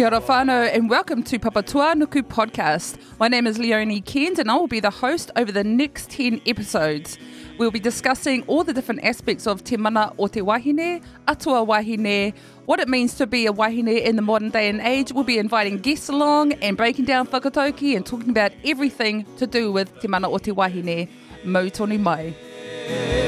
Kia ora whānau and welcome to Papatūānuku podcast. My name is Leonie Kent and I will be the host over the next 10 episodes. We'll be discussing all the different aspects of te mana o te wahine, atua wahine, what it means to be a wahine in the modern day and age. We'll be inviting guests along and breaking down whakatauki and talking about everything to do with te mana o te wahine. Mau tonu mai. I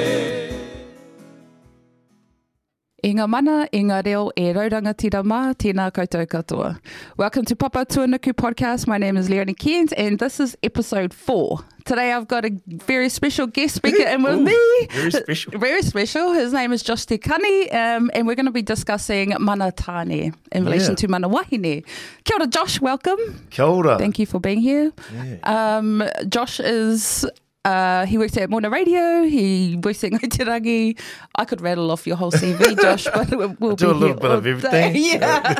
ngā mana, i ngā reo, e rauranga tira mā, tēnā koutou katoa. Welcome to Papatūānuku podcast. My name is Leonie Kent and this is episode four. Today I've got a very special guest speaker in with Ooh, me. very special. Very special. His name is Josh Te Kani um, and we're going to be discussing mana tāne in relation Yeah. to mana wahine. Kia ora Josh, welcome. Kia ora. Thank you for being here. Yeah. Um, Josh is uh, he works at Moana Radio. He works at Ngāi Te Rangi. I could rattle off your whole CV, Josh, but we'll, do be a little bit of everything. day. Yeah,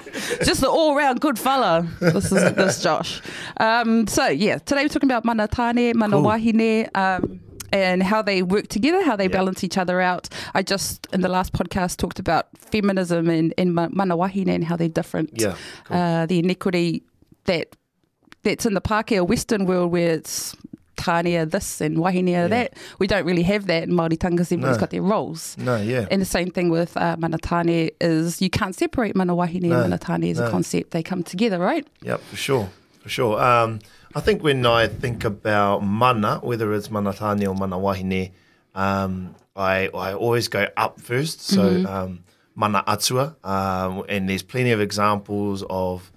just an all-round good fella. This is this Josh. Um, so yeah, today we're talking about mana tāne, mana Cool. wahine. Um, and how they work together, how they balance each other out. I just, in the last podcast, talked about feminism and, and ma- mana wahine and how they're different. Yeah, cool. Uh, the inequity that that's in the Pākehā Western world where it's tānea this and wahinea that. We don't really have that in Māori tangas. Everyone's No. got their roles. No, yeah. And the same thing with uh, mana tāne is you can't separate mana wahine No, and mana tāne as a concept. They come together, right? Yep, for sure. For sure. Um, I think when I think about mana, whether it's mana tāne or mana wahine, um, I, I always go up first. So um, mana atua, um, and there's plenty of examples of,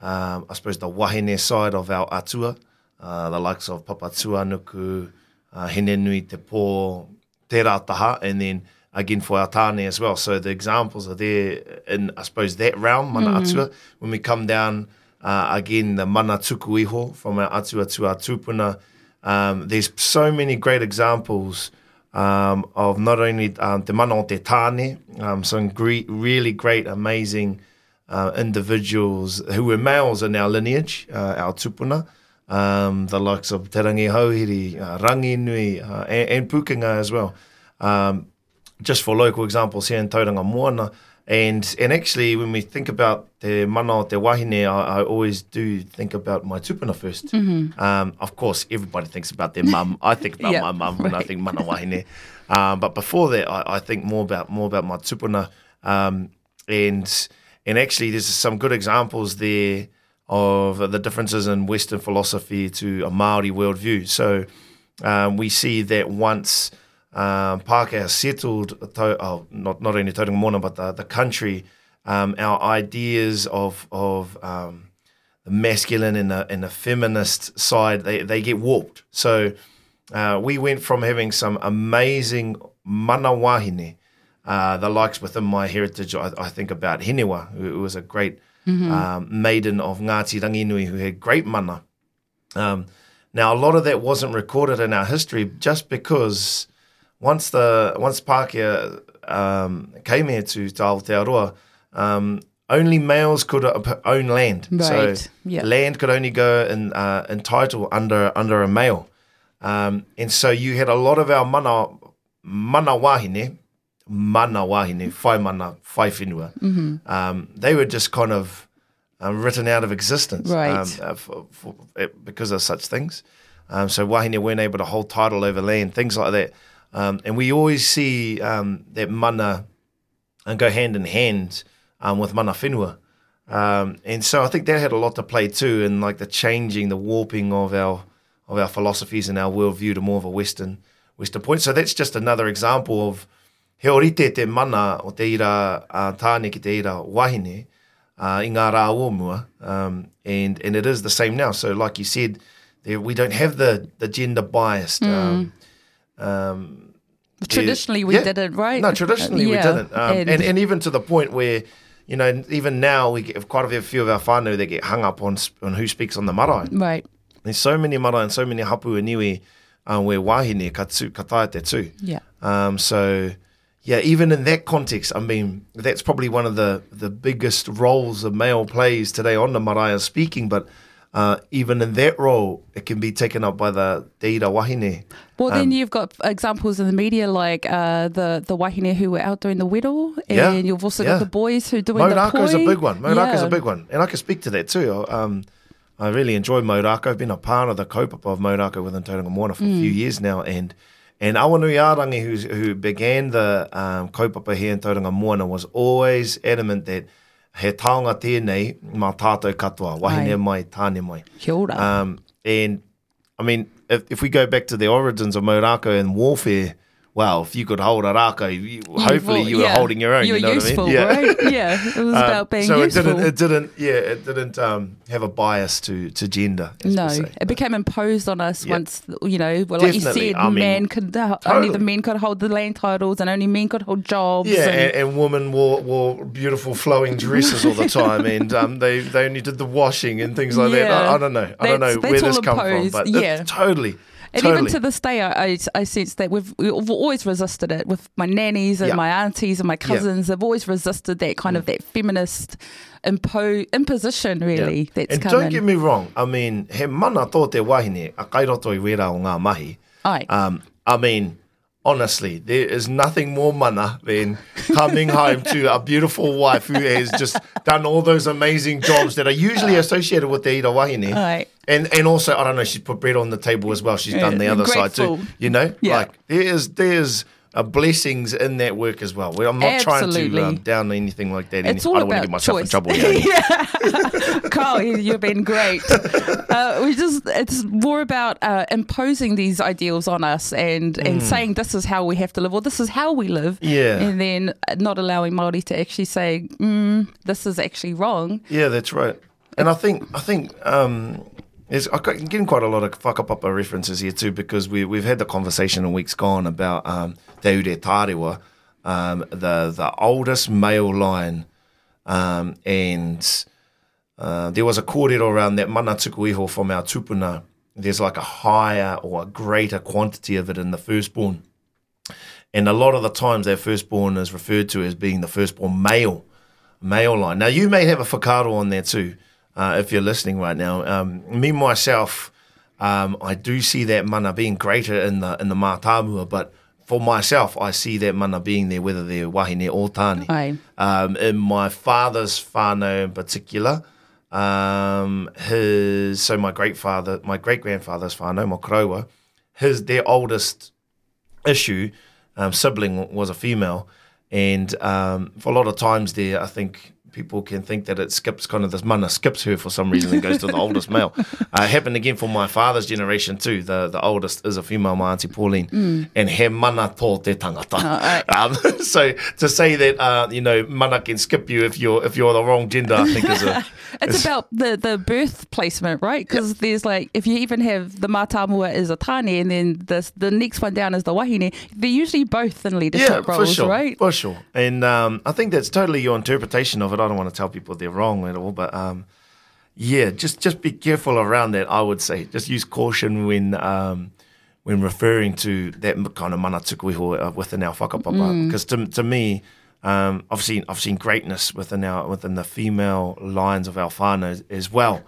um, I suppose, the wahine side of our atua, uh, the likes of Papatua Nuku, uh, Hene Nui Te Pō, Te Rātaha, and then again for our tāne as well. So the examples are there in, I suppose, that realm, mana atua. When we come down, uh, again, the mana tuku iho from our atua to our tupuna, um, there's so many great examples um, of not only um, te mana o te tāne, um, some great, really great, amazing uh, individuals who were males in our lineage, uh, our tupuna, um, the likes of Te Rangi Hauhiri, uh, Rangi Nui, uh, and, and Pukenga as well. Um, just for local examples here in Tauranga Moana. And and actually, when we think about te mana o te wahine, I, I always do think about my tupuna 1st Mm-hmm. Um, of course, everybody thinks about their mum. I think about Yeah, my mum when I right. think mana wahine. Um, but before that, I, I think more about more about my tupuna. Um, and and actually, there's some good examples there of the differences in Western philosophy to a Maori worldview. So um, we see that once um, Pākehā settled, to, oh, not not only Tauranga but the, the country, um, our ideas of of um, the masculine and the, and the feminist side, they, they get warped. So uh, we went from having some amazing mana wahine, uh, the likes within my heritage, I, I think about Henewa, who was a great um, maiden of Ngāti Ranginui who had great mana. Um, now, a lot of that wasn't recorded in our history just because once the once Pākehā um, came here to Te Aotearoa, um, only males could own land. Right, So yeah. land could only go in, uh, in title under under a male. Um, and so you had a lot of our mana, mana wahine, mana wahine, whai mana, whai whenua. Mm-hmm. Um, they were just kind of um, written out of existence Right. um, uh, for, for, uh, because of such things. Um, so wahine weren't able to hold title over land, things like that. Um, and we always see um, that mana and go hand in hand um, with mana whenua. Um, and so I think that had a lot to play too in like the changing, the warping of our of our philosophies and our worldview to more of a Western Western point. So that's just another example of he orite te mana o te ira uh, tāne ki te ira wahine uh, i ngā rā. Um, and, and it is the same now. So like you said, there, we don't have the, the gender biased. Um, um, Traditionally, we yeah. didn't, right? No, traditionally Yeah. we didn't. Um, and, and, even to the point where, you know, even now we get quite a few of our whānau that get hung up on on who speaks on the marae. right. There's so many marae and so many hapu and iwi um, where wahine ka, tū, ka tae te tū. Yeah. Um, so, yeah, even in that context, I mean, that's probably one of the, the biggest roles a male plays today on the marae speaking, but uh, even in that role, it can be taken up by the te ira wahine. Well, Um, then you've got examples in the media like uh, the the wahine who were out doing the whittle, and Yeah, you've also yeah. got the boys who are doing Mau rākau's the a big one. Mau rākau's yeah. a big one. And I can speak to that too. Um, I really enjoy Mau rākau. I've been a part of the kaupapa of Mau rākau within Tauranga Moana for a few years now. And and Awanui Arangi, who's, who began the um, kaupapa here in Tauranga Moana, was always adamant that he taonga tēnei mā tātou katoa, wahine Ai. mai, tāne mai. Kia ora. Um, and I mean, if, if we go back to the origins of Mauraka and warfare, well, if you could hold a rākau, you, hopefully you were yeah, holding your own. You were know useful, what I mean? right? Yeah, it was Um, about being so useful. it didn't, it didn't, yeah, it didn't um, have a bias to to gender. no, it became imposed on us Yeah. once, you know, well, like you said, I mean, men could, uh, only the men could hold the land titles and only men could hold jobs. Yeah, and, and, and women wore, wore beautiful flowing dresses all the time, and um, they they only did the washing and things like that. I, I don't know. I don't know where this come from, but yeah. it's totally, And totally. even to this day, I, I, I sense that we've, we've always resisted it with my nannies and Yeah. my aunties and my cousins. They've always resisted that kind of that feminist impo- imposition, really. That's and don't get me wrong. I mean, he mana tō te wahine a kairoto i wera o ngā mahi. Ai. Um, I mean, honestly, there is nothing more mana than coming home to a beautiful wife who has just done all those amazing jobs that are usually associated with the ira wahine. Ai. And and also, I don't know, she's put bread on the table as well. She's done the Yeah, other side too. You know, Yeah. like there's there's uh, blessings in that work as well. I'm not trying to um, down anything like that. It's Any- all I don't want about to get myself choice. in trouble yeah. Carl, you- you've been great. Uh, we just it's more about uh, imposing these ideals on us and, and saying this is how we have to live or this is how we live. Mm. Yeah. And then not allowing Māori to actually say, mm, this is actually wrong. Yeah, that's right. And I think I think um, there's I'm getting quite a lot of whakapapa references here too because we we've had the conversation in weeks gone about um, Te Ure Tārewa, um, the the oldest male line, um, and uh, there was a kōrero around that mana tuku iho from our tupuna. There's like a higher or a greater quantity of it in the firstborn. And a lot of the times that firstborn is referred to as being the firstborn male male line. Now you may have a whakaaro on there too, uh, if you're listening right now. Um, me myself, um, I do see that mana being greater in the in the mātāmua, but for myself, I see that mana being there whether they're wahine or tāne. Aye. Um, in my father's whānau in particular, um, his so my great father, my great grandfather's whānau, Mokrowa, his their oldest issue um, sibling was a female, and um, for a lot of times there, I think people can think that it skips kind of this mana skips her for some reason and goes to the oldest male. Uh, happened again for my father's generation too. The the oldest is a female, my auntie Pauline, and he mana tō te tangata. um, so to say that uh, you know mana can skip you if you're if you're the wrong gender, I think is a It's is- about the, the birth placement, right? Because there's like, if you even have the mātāmua is a tāne and then the, the next one down is the wahine, they're usually both in leadership yeah, roles, for sure, right? For sure. And um, I think that's totally your interpretation of it. I don't want to tell people they're wrong at all, but um, yeah, just just be careful around that. I would say just use caution when um, when referring to that kind of mana tuku iho uh, within our whakapapa. Because to to me. Um, I've seen I've seen greatness within our within the female lines of our whānau as well.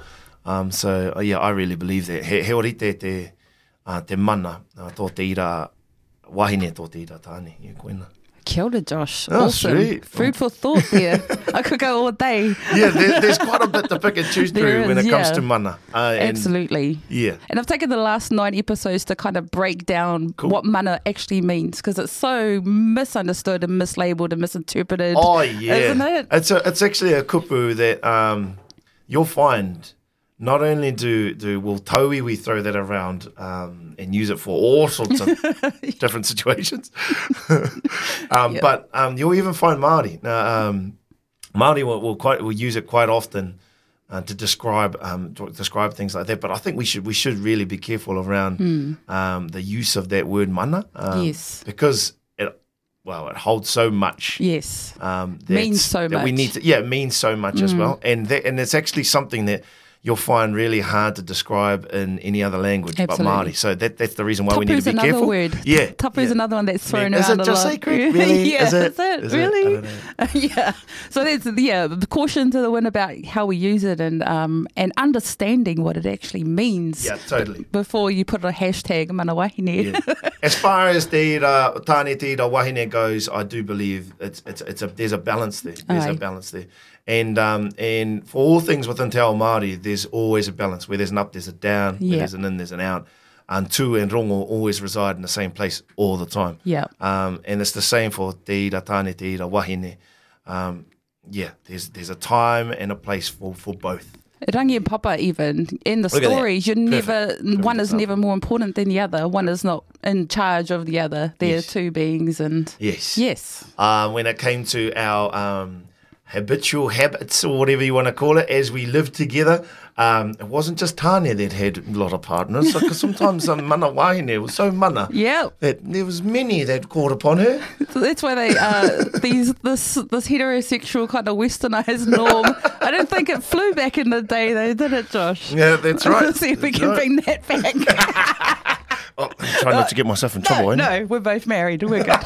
Um, so uh, yeah, I really believe that. He, he ori te te, uh, te mana uh, tō te ira wahine tō te ira tāne. Yeah, koina. Kia ora, Josh. Oh, awesome. sweet. Food for thought there. I could go all day. yeah, there, there's quite a bit to pick and choose through when it comes to mana. Uh, Absolutely. Yeah. And I've taken the last nine episodes to kind of break down Cool. what mana actually means because it's so misunderstood and mislabeled and misinterpreted. Oh yeah, Isn't it? It's a, it's actually a kupu that um, you'll find. Not only do do will taui we throw that around um, and use it for all sorts of different situations, um, Yeah. but um, you'll even find Māori. Now, um, Māori will, will quite will use it quite often uh, to describe um, to describe things like that. But I think we should we should really be careful around um, the use of that word mana. Um, Hmm. Yes. because it well it holds so much Yes. um, Means so that we much. Mm. need to yeah it means so much as well and that, and it's actually something that you'll find really hard to describe in any other language Absolutely. but Māori. So that, that's the reason why we need to be another careful. word. Yeah. Tapu's yeah. another one that's thrown Is around it a just secret? Really? yeah, Is it? Is it? Is it? Really? know. yeah. So that's yeah. The caution to the wind about how we use it and um and understanding what it actually means. Yeah, totally. Before you put a hashtag mana wahine. Yeah. as far as the uh, tāne te wahine goes, I do believe it's it's it's a there's a balance there. There's Aye. a balance there, and um and for all things within Te Ao Māori, there's always a balance. Where there's an up, there's a down. Where Yeah. there's an in, there's an out. And tu and rongo always reside in the same place all the time. Yeah. Um, and it's the same for te ira tāne te ira wahine. Um, yeah, there's there's a time and a place for, for both. Rangi and Papa, even in the Look stories, you're Perfect. never Perfect one is example. never more important than the other. One is not in charge of the other. They're Yes. two beings, and Yes. yes, um, when it came to our um, habitual habits or whatever you want to call it as we lived together. Um, it wasn't just Tāne that had a lot of partners. Because sometimes um, mana wahine was so mana yeah. that there was many that called upon her. So that's why they uh, these this this heterosexual kind of westernized norm. I don't think it flew back in the day, though, did it, Josh? Yeah, that's right. Let's see if we can right. bring that back. Oh, I'm trying not to get myself in trouble. no, eh? no, we're both married. We're good.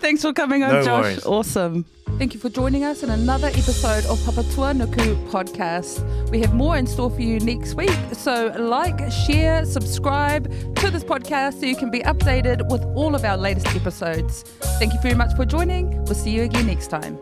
Thanks for coming on, No Josh. worries. Awesome. Thank you for joining us in another episode of Papatūānuku podcast. We have more in store for you next week. So, like, share, subscribe to this podcast so you can be updated with all of our latest episodes. Thank you very much for joining. We'll see you again next time.